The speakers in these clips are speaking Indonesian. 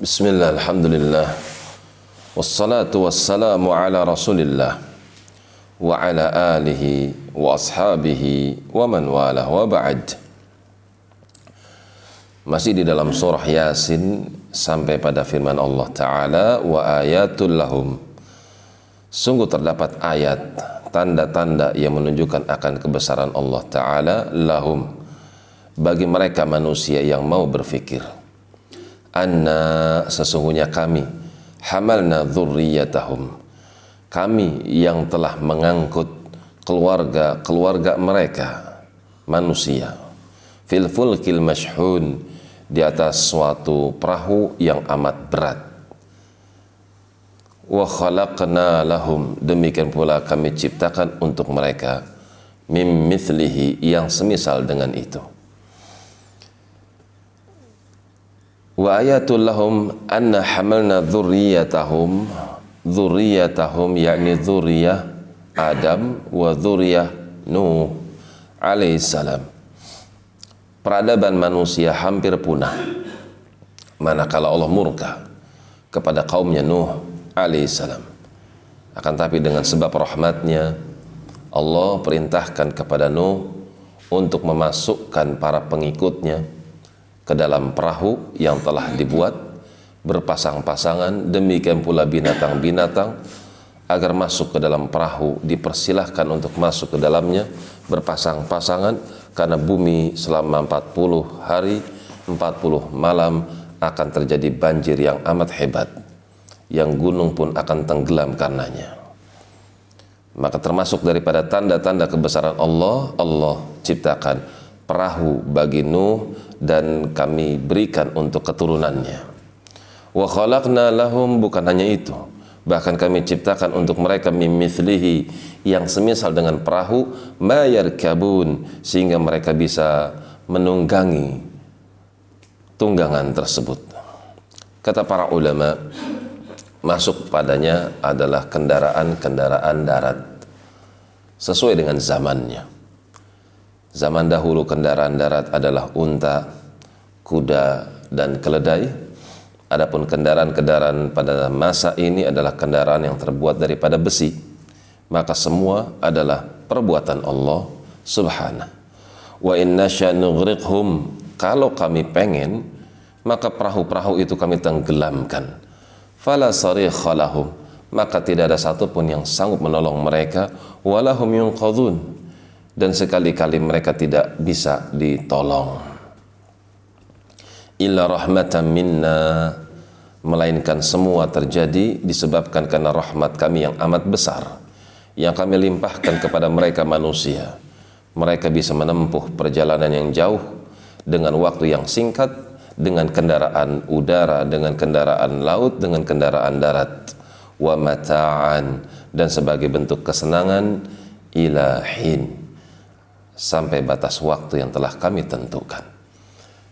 Bismillah, Alhamdulillah. Wassalatu wassalamu ala rasulillah Wa ala alihi wa ashabihi wa man wa ba'd. Masih di dalam surah Yasin Sampai pada firman Allah Ta'ala Wa ayatul lahum. Sungguh terdapat ayat Tanda-tanda yang menunjukkan akan kebesaran Allah Ta'ala Lahum. Bagi mereka manusia yang mau berfikir anna sesungguhnya kami hamalna dzurriyyatahum kami yang telah mengangkut keluarga-keluarga mereka manusia fil fulkil mashhun di atas suatu perahu yang amat berat. Wa khalaqna lahum demikian pula kami ciptakan untuk mereka mim mithlihi yang semisal dengan itu wa ayatul lahum anna hamalna dzurriyyatahum dzurriyyatahum yakni dzurriyyah Adam wa dzurriyyah Nuh alaihi salam. Peradaban manusia hampir punah. Manakala Allah murka kepada kaumnya Nuh alaihi salam. Akan tapi dengan sebab rahmatnya Allah perintahkan kepada Nuh untuk memasukkan para pengikutnya ke dalam perahu yang telah dibuat berpasang-pasangan. Demikian pula binatang-binatang. Agar masuk ke dalam perahu dipersilahkan untuk masuk ke dalamnya berpasang-pasangan. Karena bumi selama 40 hari 40 malam akan terjadi banjir yang amat hebat. Yang gunung pun akan tenggelam karenanya. Maka termasuk daripada tanda-tanda kebesaran Allah Allah ciptakan perahu bagi Nuh dan kami berikan untuk keturunannya. Wa khalaqna lahum bukan hanya itu, bahkan kami ciptakan untuk mereka mimithlihi yang semisal dengan perahu mayar kabun sehingga mereka bisa menunggangi tunggangan tersebut. Kata para ulama, masuk padanya adalah kendaraan-kendaraan darat sesuai dengan zamannya. Zaman dahulu kendaraan darat adalah unta, kuda, dan keledai. Adapun kendaraan-kendaraan pada masa ini adalah kendaraan yang terbuat daripada besi. Maka semua adalah perbuatan Allah Subhanahu. Wa inna nughriqhum kalau kami pengen maka perahu-perahu itu kami tenggelamkan. Fala sarikha lahum maka tidak ada satupun yang sanggup menolong mereka walahum yunqadhun dan sekali-kali mereka tidak bisa ditolong. Illa rahmatan minna. Melainkan semua terjadi disebabkan karena rahmat kami yang amat besar yang kami limpahkan kepada mereka manusia. Mereka bisa menempuh perjalanan yang jauh dengan waktu yang singkat dengan kendaraan udara dengan kendaraan laut dengan kendaraan darat. Wa mata'an. Dan sebagai bentuk kesenangan ilahin sampai batas waktu yang telah kami tentukan.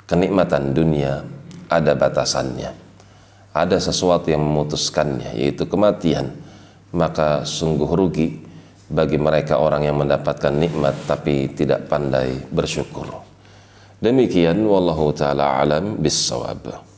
Kenikmatan dunia ada batasannya. Ada sesuatu yang memutuskannya, yaitu kematian. Maka sungguh rugi bagi mereka orang yang mendapatkan nikmat tapi tidak pandai bersyukur. Demikian wallahu taala alam bissawab.